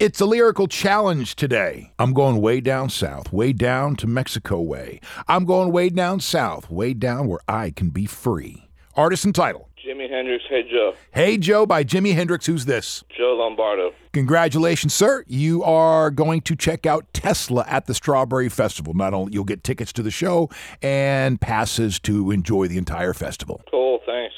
It's a lyrical challenge today. I'm going way down south, way down to Mexico way. I'm going way down south, way down where I can be free. Artist and title. Jimi Hendrix, Hey Joe. Hey Joe by Jimi Hendrix. Who's this? Joe Lombardo. Congratulations, sir. You are going to check out Tesla at the Strawberry Festival. Not only you'll get tickets to the show and passes to enjoy the entire festival. Cool, thanks.